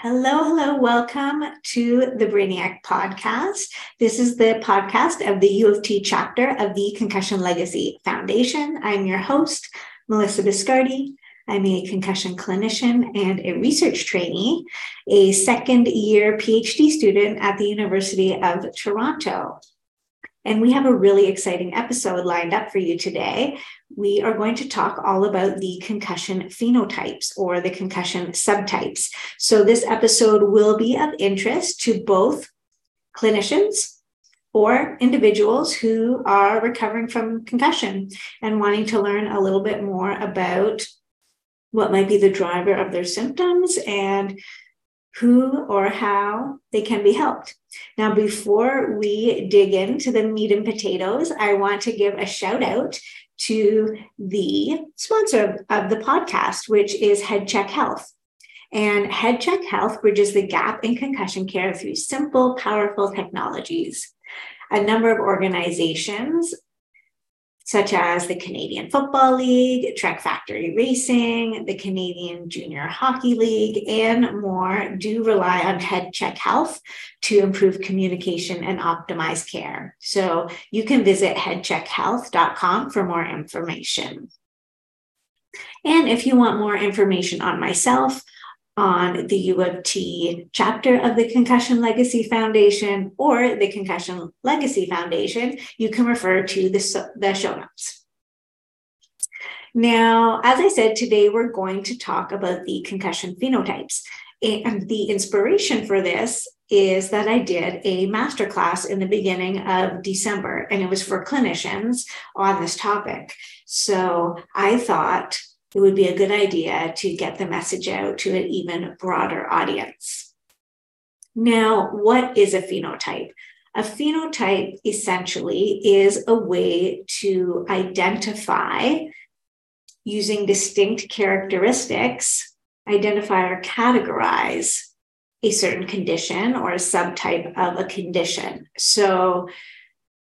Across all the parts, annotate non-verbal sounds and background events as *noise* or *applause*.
Hello, hello. Welcome to the Brainiac podcast. This is the podcast of the U of T chapter of the Concussion Legacy Foundation. I'm your host, Melissa Biscardi. I'm a concussion clinician and a research trainee, a second year PhD student at the University of Toronto. And we have a really exciting episode lined up for you today. We are going to talk all about the concussion phenotypes or the concussion subtypes. So, this episode will be of interest to both clinicians or individuals who are recovering from concussion and wanting to learn a little bit more about what might be the driver of their symptoms and who or how they can be helped. Now, before we dig into the meat and potatoes, I want to give a shout out to the sponsor of the podcast, which is HeadCheck Health. And HeadCheck Health bridges the gap in concussion care through simple, powerful technologies. A number of organizations such as the Canadian Football League, Trek Factory Racing, the Canadian Junior Hockey League, and more do rely on Head Check Health to improve communication and optimize care. So you can visit headcheckhealth.com for more information. And if you want more information on myself, on the U of T chapter of the Concussion Legacy Foundation or the Concussion Legacy Foundation, you can refer to the, the show notes. Now, as I said, today we're going to talk about the concussion phenotypes. And the inspiration for this is that I did a masterclass in the beginning of December, and it was for clinicians on this topic. So I thought it would be a good idea to get the message out to an even broader audience. Now, what is a phenotype? A phenotype essentially is a way to identify using distinct characteristics, identify or categorize a certain condition or a subtype of a condition. So,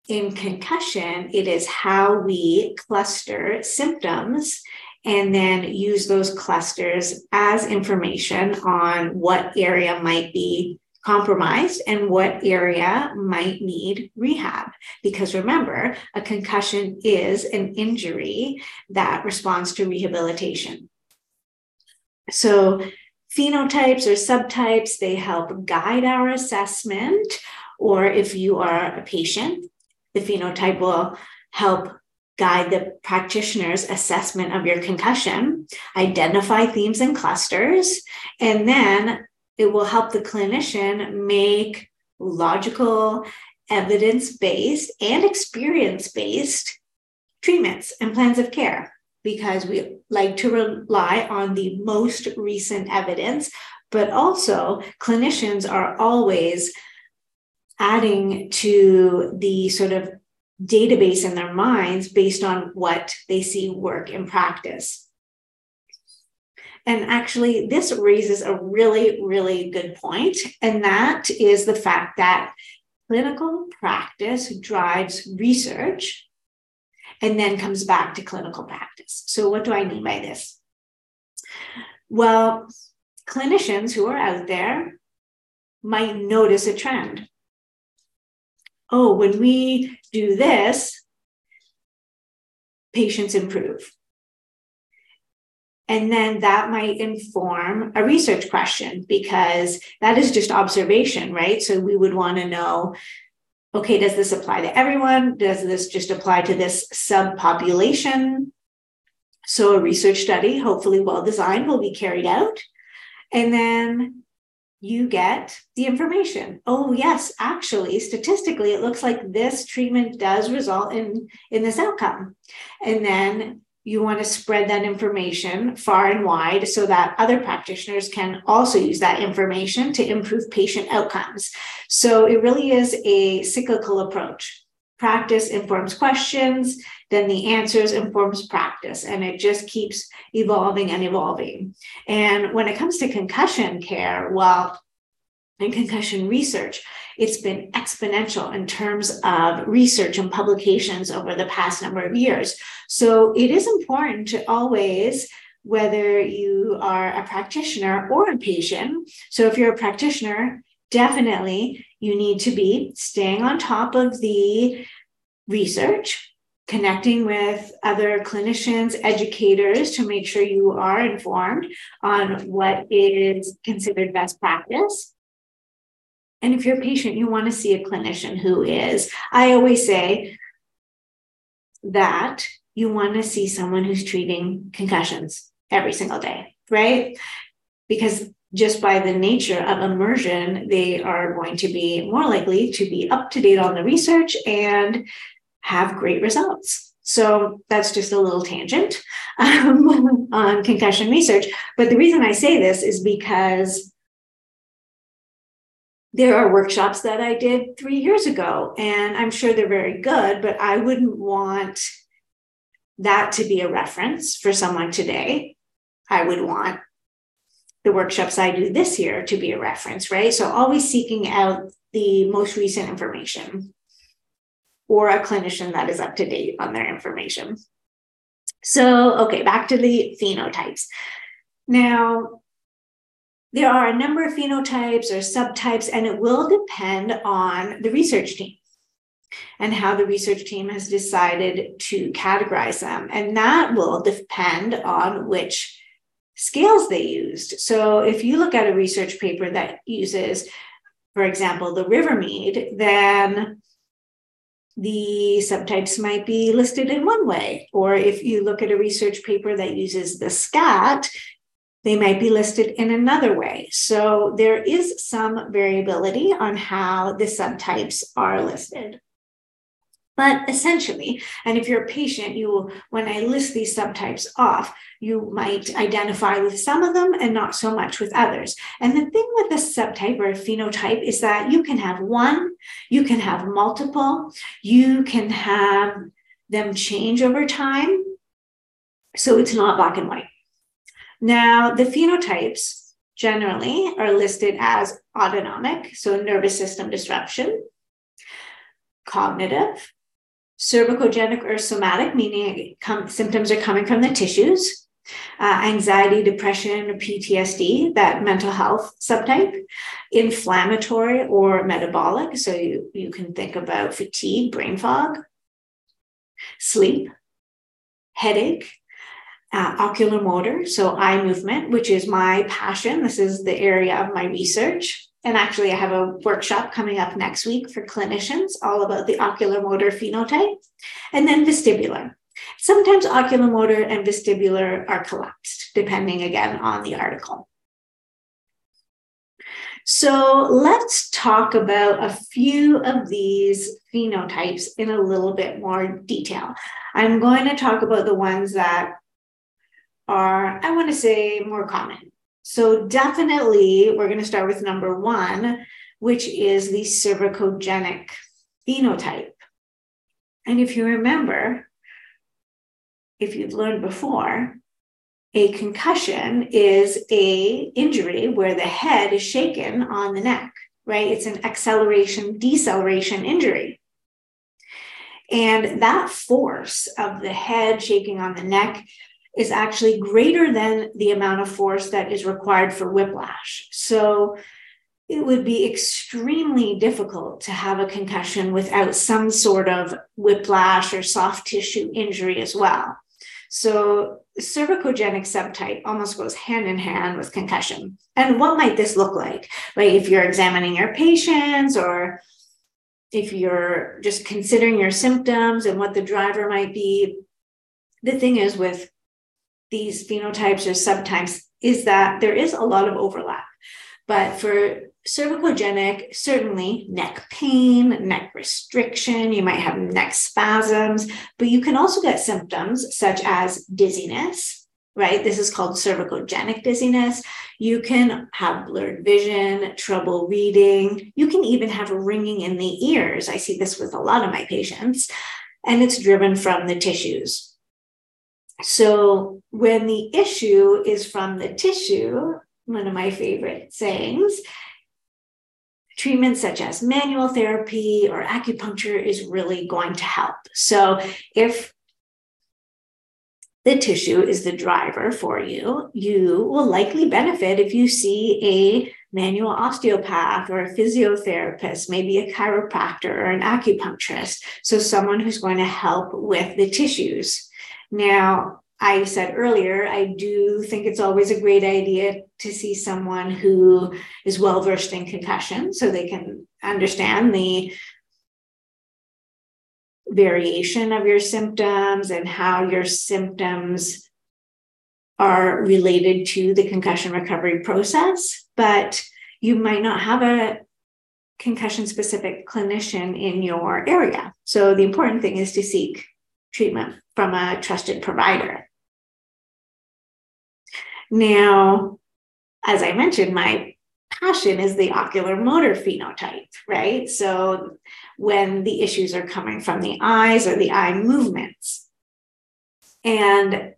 in concussion, it is how we cluster symptoms and then use those clusters as information on what area might be compromised and what area might need rehab. Because remember, a concussion is an injury that responds to rehabilitation. So, phenotypes or subtypes, they help guide our assessment. Or if you are a patient, the phenotype will help guide the practitioner's assessment of your concussion, identify themes and clusters, and then it will help the clinician make logical, evidence based, and experience based treatments and plans of care. Because we like to rely on the most recent evidence, but also clinicians are always adding to the sort of database in their minds based on what they see work in practice. And actually, this raises a really, really good point, and that is the fact that clinical practice drives research, and then comes back to clinical practice. So, what do I mean by this? Well, clinicians who are out there might notice a trend. Oh, when we do this, patients improve. And then that might inform a research question because that is just observation, right? So we would want to know okay, does this apply to everyone? Does this just apply to this subpopulation? So a research study, hopefully well designed, will be carried out. And then you get the information. Oh, yes, actually, statistically, it looks like this treatment does result in, in this outcome. And then you want to spread that information far and wide so that other practitioners can also use that information to improve patient outcomes. So it really is a cyclical approach. Practice informs questions, then the answers informs practice, and it just keeps evolving and evolving. And when it comes to concussion care, well, in concussion research, it's been exponential in terms of research and publications over the past number of years. So it is important to always whether you are a practitioner or a patient. So if you're a practitioner, definitely you need to be staying on top of the research, connecting with other clinicians, educators to make sure you are informed on what is considered best practice. And if you're a patient, you want to see a clinician who is, I always say that you want to see someone who's treating concussions every single day, right? Because just by the nature of immersion, they are going to be more likely to be up to date on the research and have great results. So that's just a little tangent *laughs* um, on concussion research. But the reason I say this is because there are workshops that I did three years ago, and I'm sure they're very good, but I wouldn't want that to be a reference for someone today. I would want the workshops I do this year to be a reference, right? So always seeking out the most recent information or a clinician that is up to date on their information. So, okay, back to the phenotypes. Now, there are a number of phenotypes or subtypes, and it will depend on the research team and how the research team has decided to categorize them. And that will depend on which scales they used. So if you look at a research paper that uses, for example, the Rivermead, then the subtypes might be listed in one way. Or if you look at a research paper that uses the SCAT, they might be listed in another way. So there is some variability on how the subtypes are listed. But essentially, and if you're a patient, you will, when I list these subtypes off, you might identify with some of them and not so much with others. And the thing with a subtype or a phenotype is that you can have one, you can have multiple, you can have them change over time. So it's not black and white. Now, the phenotypes generally are listed as autonomic, so nervous system disruption, cognitive, cervicogenic or somatic, meaning come, symptoms are coming from the tissues, uh, anxiety, depression, PTSD, that mental health subtype, inflammatory or metabolic. So you, you can think about fatigue, brain fog, sleep, headache, uh, ocular motor, so eye movement, which is my passion. This is the area of my research. And actually, I have a workshop coming up next week for clinicians all about the ocular motor phenotype. And then vestibular. Sometimes ocular motor and vestibular are collapsed, depending again on the article. So let's talk about a few of these phenotypes in a little bit more detail. I'm going to talk about the ones that are, I want to say, more common. So, definitely, we're going to start with number one, which is the cervicogenic phenotype. And if you remember, if you've learned before, a concussion is a injury where the head is shaken on the neck, right? It's an acceleration deceleration injury. And that force of the head shaking on the neck is actually greater than the amount of force that is required for whiplash. So it would be extremely difficult to have a concussion without some sort of whiplash or soft tissue injury as well. So, cervicogenic subtype almost goes hand in hand with concussion. And what might this look like? Like if you're examining your patients or if you're just considering your symptoms and what the driver might be. The thing is with these phenotypes or subtypes is that there is a lot of overlap. But for cervicogenic, certainly neck pain, neck restriction, you might have neck spasms, but you can also get symptoms such as dizziness, right? This is called cervicogenic dizziness. You can have blurred vision, trouble reading. You can even have ringing in the ears. I see this with a lot of my patients, and it's driven from the tissues. So, when the issue is from the tissue, one of my favorite sayings, treatments such as manual therapy or acupuncture is really going to help. So, if the tissue is the driver for you, you will likely benefit if you see a manual osteopath or a physiotherapist, maybe a chiropractor or an acupuncturist. So, someone who's going to help with the tissues. Now, I said earlier, I do think it's always a great idea to see someone who is well versed in concussion so they can understand the variation of your symptoms and how your symptoms are related to the concussion recovery process. But you might not have a concussion specific clinician in your area. So the important thing is to seek treatment from a trusted provider. Now, as I mentioned, my passion is the ocular motor phenotype, right? So when the issues are coming from the eyes or the eye movements. And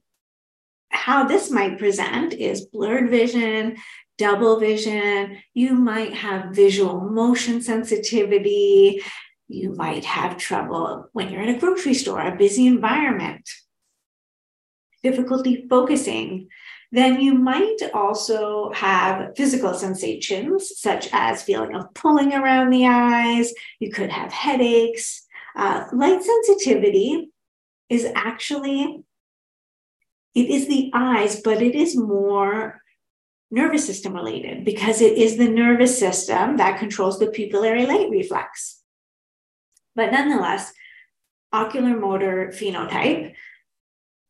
how this might present is blurred vision, double vision. You might have visual motion sensitivity. You might have trouble when you're in a grocery store, a busy environment, difficulty focusing. Then you might also have physical sensations, such as feeling of pulling around the eyes. You could have headaches. Uh, light sensitivity is actually, it is the eyes, but it is more nervous system related because it is the nervous system that controls the pupillary light reflex. But nonetheless, ocular motor phenotype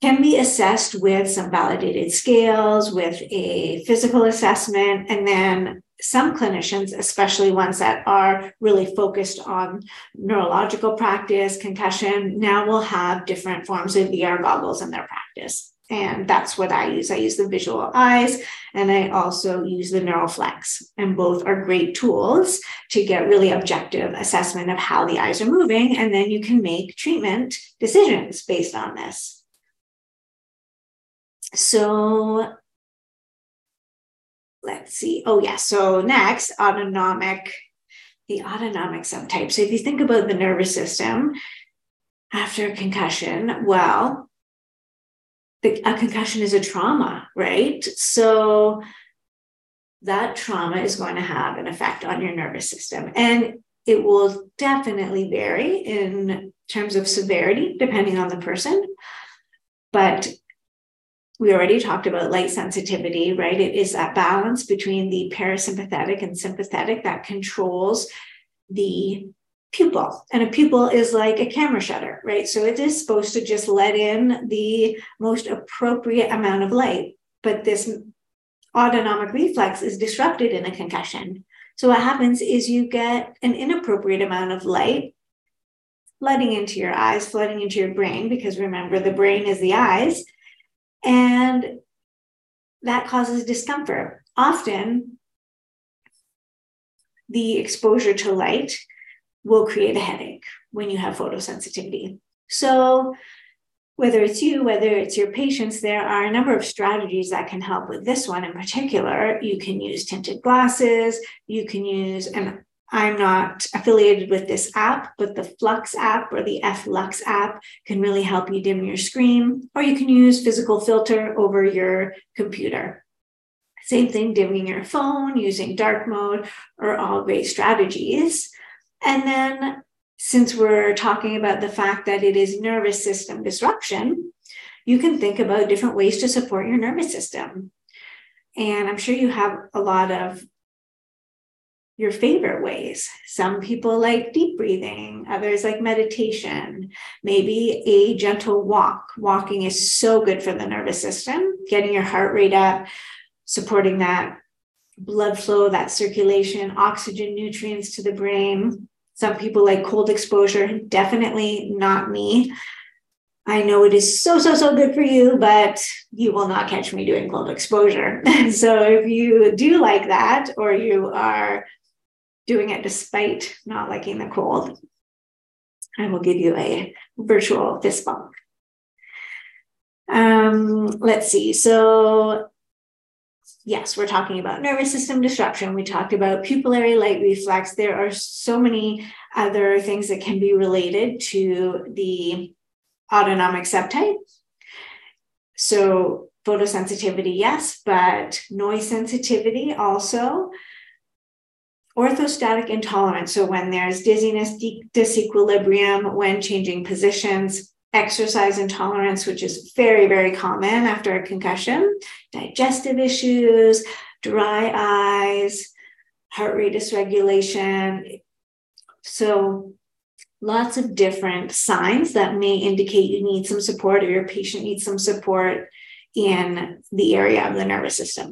can be assessed with some validated scales, with a physical assessment, and then some clinicians, especially ones that are really focused on neurological practice, concussion, now will have different forms of VR goggles in their practice. And that's what I use. I use the VisualEyes and I also use the NeuroFlex. And both are great tools to get really objective assessment of how the eyes are moving. And then you can make treatment decisions based on this. So let's see. Oh, yeah. So next, autonomic, the autonomic subtype. So if you think about the nervous system after a concussion, well, a concussion is a trauma, right? So that trauma is going to have an effect on your nervous system. And it will definitely vary in terms of severity, depending on the person. But we already talked about light sensitivity, right? It is that balance between the parasympathetic and sympathetic that controls the pupil. And a pupil is like a camera shutter, right? So it is supposed to just let in the most appropriate amount of light. But this autonomic reflex is disrupted in a concussion. So what happens is you get an inappropriate amount of light flooding into your eyes, flooding into your brain, because remember, the brain is the eyes. And that causes discomfort. Often, the exposure to light will create a headache when you have photosensitivity. So, whether it's you, whether it's your patients, there are a number of strategies that can help with this one in particular. You can use tinted glasses, you can use, and I'm not affiliated with this app, but the Flux app or the FLux app can really help you dim your screen, or you can use physical filter over your computer. Same thing, dimming your phone, using dark mode are all great strategies. And then, since we're talking about the fact that it is nervous system disruption, you can think about different ways to support your nervous system. And I'm sure you have a lot of your favorite ways. Some people like deep breathing, others like meditation, maybe a gentle walk. Walking is so good for the nervous system, getting your heart rate up, supporting that blood flow, that circulation, oxygen, nutrients to the brain. Some people like cold exposure, definitely not me. I know it is so, so, so good for you, but you will not catch me doing cold exposure. *laughs* so if you do like that, or you are doing it despite not liking the cold, I will give you a virtual fist bump. Um, let's see. So, yes, we're talking about nervous system disruption. We talked about pupillary light reflex. There are so many other things that can be related to the autonomic subtype. So, photosensitivity, yes, but noise sensitivity also orthostatic intolerance. So when there's dizziness, disequilibrium, when changing positions, exercise intolerance, which is very, very common after a concussion, digestive issues, dry eyes, heart rate dysregulation. So lots of different signs that may indicate you need some support or your patient needs some support in the area of the nervous system.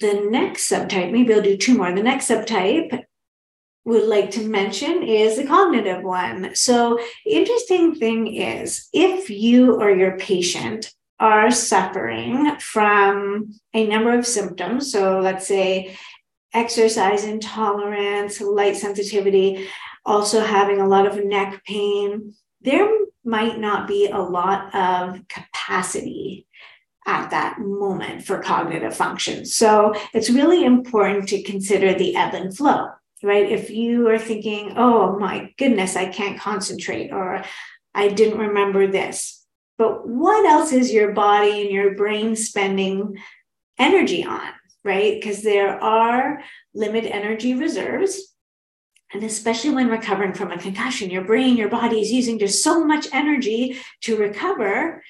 the next subtype, maybe I'll do two more. The next subtype would like to mention is the cognitive one. So, interesting thing is if you or your patient are suffering from a number of symptoms. So let's say exercise intolerance, light sensitivity, also having a lot of neck pain. There might not be a lot of capacity at that moment for cognitive function. So it's really important to consider the ebb and flow, right? If you are thinking, oh my goodness, I can't concentrate, or I didn't remember this, but what else is your body and your brain spending energy on, right? Because there are limit energy reserves. And especially when recovering from a concussion, your brain, your body is using just so much energy to recover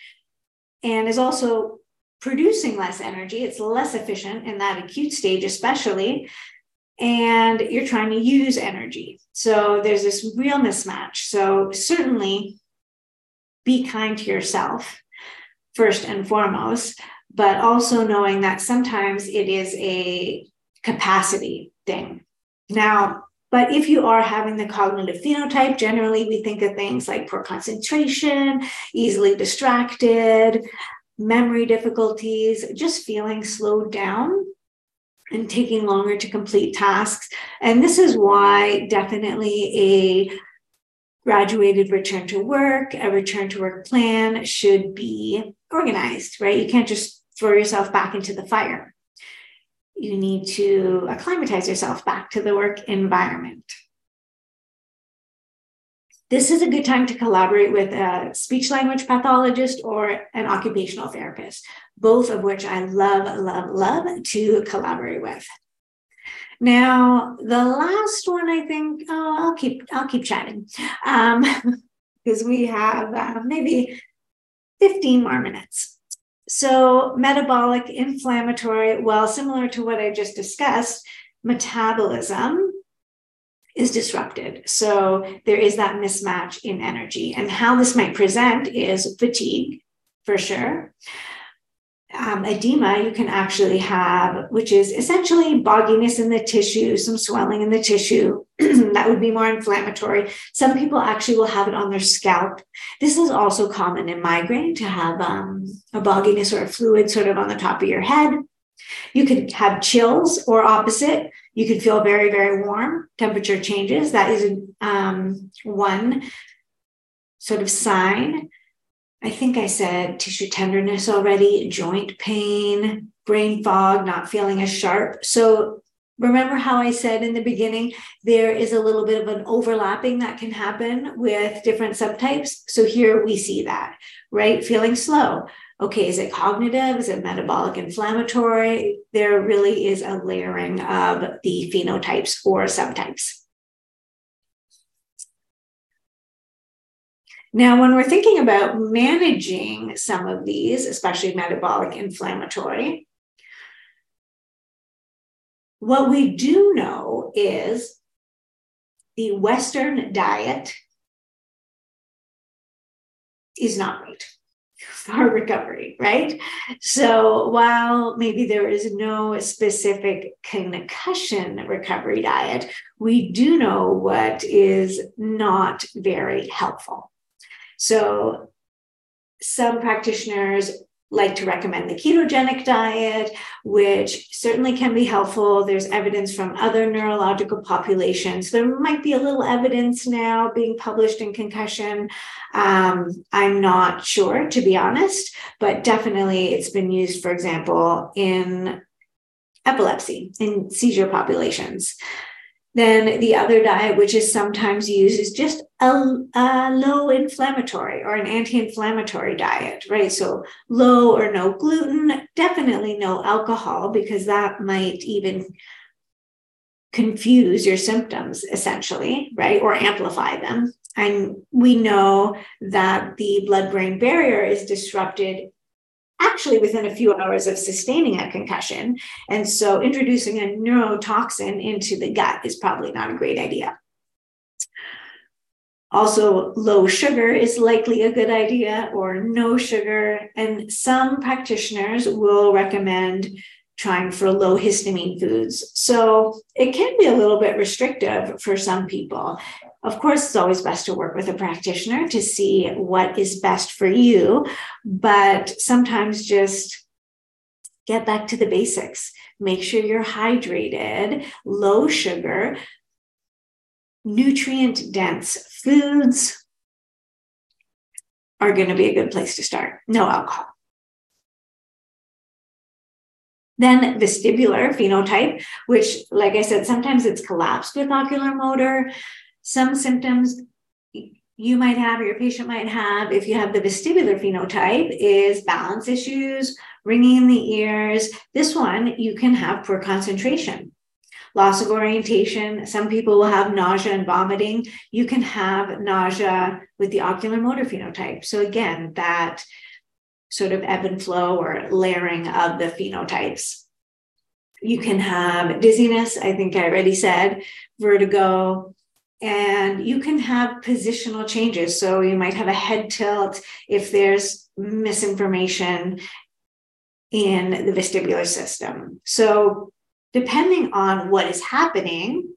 and is also producing less energy. It's less efficient in that acute stage, especially. and you're trying to use energy. So there's this real mismatch. So certainly be kind to yourself first and foremost, but also knowing that sometimes it is a capacity thing. Now, but if you are having the cognitive phenotype, generally we think of things like poor concentration, easily distracted, memory difficulties, just feeling slowed down and taking longer to complete tasks. And this is why definitely a graduated return to work, a return to work plan should be organized, right? You can't just throw yourself back into the fire. You need to acclimatize yourself back to the work environment. This is a good time to collaborate with a speech language pathologist or an occupational therapist, both of which I love, love, love to collaborate with. Now, the last one, I think, oh, I'll keep, I'll keep chatting um, *laughs* because we have uh, maybe 15 more minutes. So, metabolic, inflammatory, well, similar to what I just discussed, metabolism is disrupted. So, there is that mismatch in energy. And how this might present is fatigue, for sure um, edema, you can actually have, which is essentially bogginess in the tissue, some swelling in the tissue. *clears throat* that would be more inflammatory. Some people actually will have it on their scalp. This is also common in migraine to have um, a bogginess or a fluid sort of on the top of your head. You could have chills or opposite. You could feel very, very warm, temperature changes. That is um, one sort of sign I think I said tissue tenderness already, joint pain, brain fog, not feeling as sharp. So remember how I said in the beginning, there is a little bit of an overlapping that can happen with different subtypes. So here we see that, right? Feeling slow. Okay, is it cognitive? Is it metabolic inflammatory? There really is a layering of the phenotypes or subtypes. Now, when we're thinking about managing some of these, especially metabolic inflammatory, what we do know is the Western diet is not great *laughs* for recovery, right? So while maybe there is no specific concussion recovery diet, we do know what is not very helpful. So some practitioners like to recommend the ketogenic diet, which certainly can be helpful. There's evidence from other neurological populations. There might be a little evidence now being published in concussion. Um, I'm not sure, to be honest, but definitely it's been used, for example, in epilepsy, in seizure populations. Then the other diet, which is sometimes used, is just a, a low inflammatory or an anti inflammatory diet, right? So low or no gluten, definitely no alcohol, because that might even confuse your symptoms essentially, right? Or amplify them. And we know that the blood brain barrier is disrupted actually within a few hours of sustaining a concussion. And so introducing a neurotoxin into the gut is probably not a great idea. Also, low sugar is likely a good idea, or no sugar. And some practitioners will recommend trying for low histamine foods. So it can be a little bit restrictive for some people. Of course, it's always best to work with a practitioner to see what is best for you, but sometimes just get back to the basics. Make sure you're hydrated, low sugar, nutrient dense foods are going to be a good place to start. No alcohol. Then vestibular phenotype, which, like I said, sometimes it's collapsed with ocular motor some symptoms you might have or your patient might have if you have the vestibular phenotype is balance issues, ringing in the ears. This one, you can have poor concentration, loss of orientation. Some people will have nausea and vomiting. You can have nausea with the ocular motor phenotype. So, again, that sort of ebb and flow or layering of the phenotypes. You can have dizziness, I think I already said, vertigo, and you can have positional changes. So you might have a head tilt if there's misinformation in the vestibular system. So, depending on what is happening,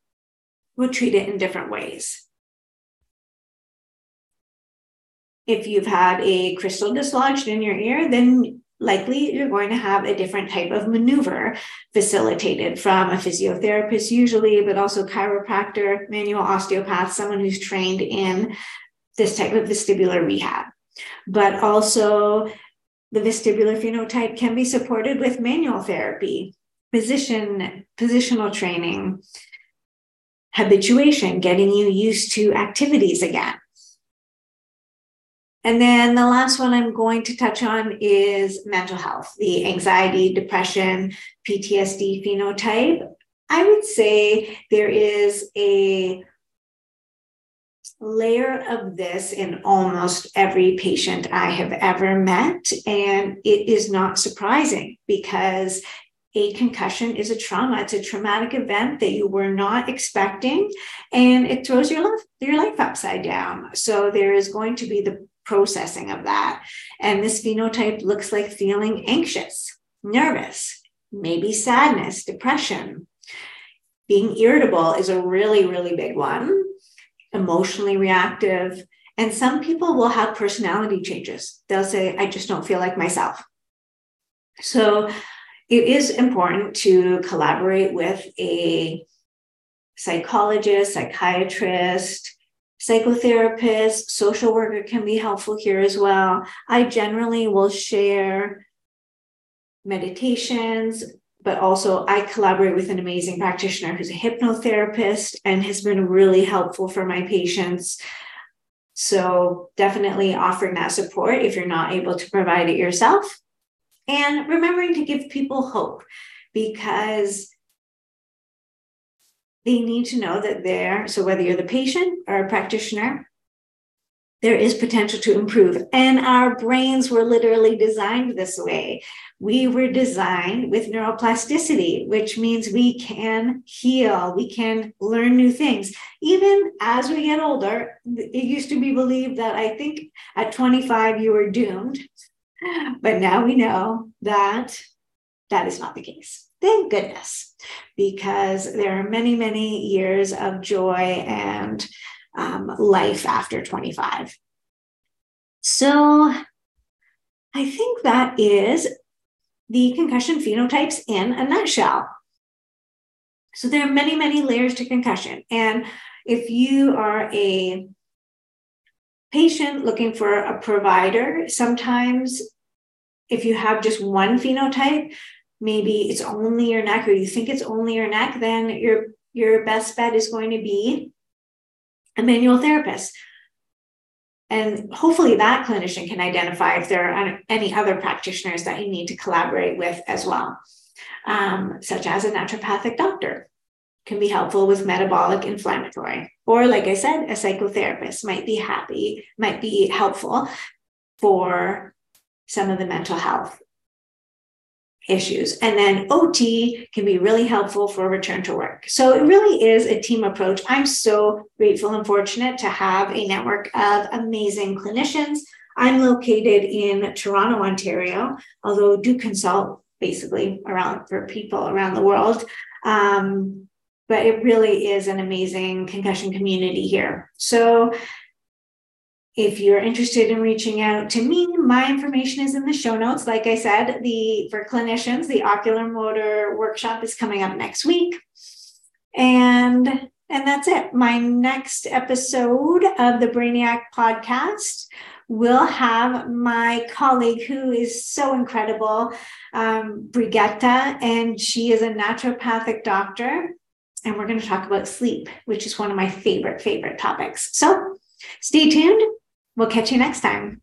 we'll treat it in different ways. If you've had a crystal dislodged in your ear, then likely you're going to have a different type of maneuver facilitated from a physiotherapist, usually, but also chiropractor, manual osteopath, someone who's trained in this type of vestibular rehab. But also, the vestibular phenotype can be supported with manual therapy, position, positional training, habituation, getting you used to activities again. And then the last one I'm going to touch on is mental health, the anxiety, depression, PTSD phenotype. I would say there is a layer of this in almost every patient I have ever met. And it is not surprising because a concussion is a trauma. It's a traumatic event that you were not expecting, and it throws your life, your life upside down. So there is going to be the processing of that. And this phenotype looks like feeling anxious, nervous, maybe sadness, depression. Being irritable is a really, really big one, emotionally reactive. And some people will have personality changes. They'll say, I just don't feel like myself. So it is important to collaborate with a psychologist, psychiatrist, psychotherapist, social worker can be helpful here as well. I generally will share meditations, but also I collaborate with an amazing practitioner who's a hypnotherapist and has been really helpful for my patients. So, definitely offering that support if you're not able to provide it yourself. And remembering to give people hope because they need to know that there, so whether you're the patient or a practitioner, there is potential to improve. And our brains were literally designed this way. We were designed with neuroplasticity, which means we can heal, we can learn new things. Even as we get older, it used to be believed that I think at 25 you were doomed. But now we know that that is not the case. Thank goodness, because there are many, many years of joy and um, life after 25. So I think that is the concussion phenotypes in a nutshell. So there are many, many layers to concussion. And if you are a patient looking for a provider, sometimes if you have just one phenotype, maybe it's only your neck or you think it's only your neck, then your your best bet is going to be a manual therapist. And hopefully that clinician can identify if there are any other practitioners that you need to collaborate with as well, um, such as a naturopathic doctor can be helpful with metabolic inflammatory. Or like I said, a psychotherapist might be happy, might be helpful for some of the mental health issues. And then OT can be really helpful for return to work. So it really is a team approach. I'm so grateful and fortunate to have a network of amazing clinicians. I'm located in Toronto, Ontario, although do consult basically around for people around the world. Um, but it really is an amazing concussion community here. So if you're interested in reaching out to me, my information is in the show notes. Like I said, the for clinicians, the ocular motor workshop is coming up next week. And and that's it. My next episode of the Brainiac podcast will have my colleague who is so incredible, um, and she is a naturopathic doctor. And we're going to talk about sleep, which is one of my favorite, favorite topics. So stay tuned. We'll catch you next time.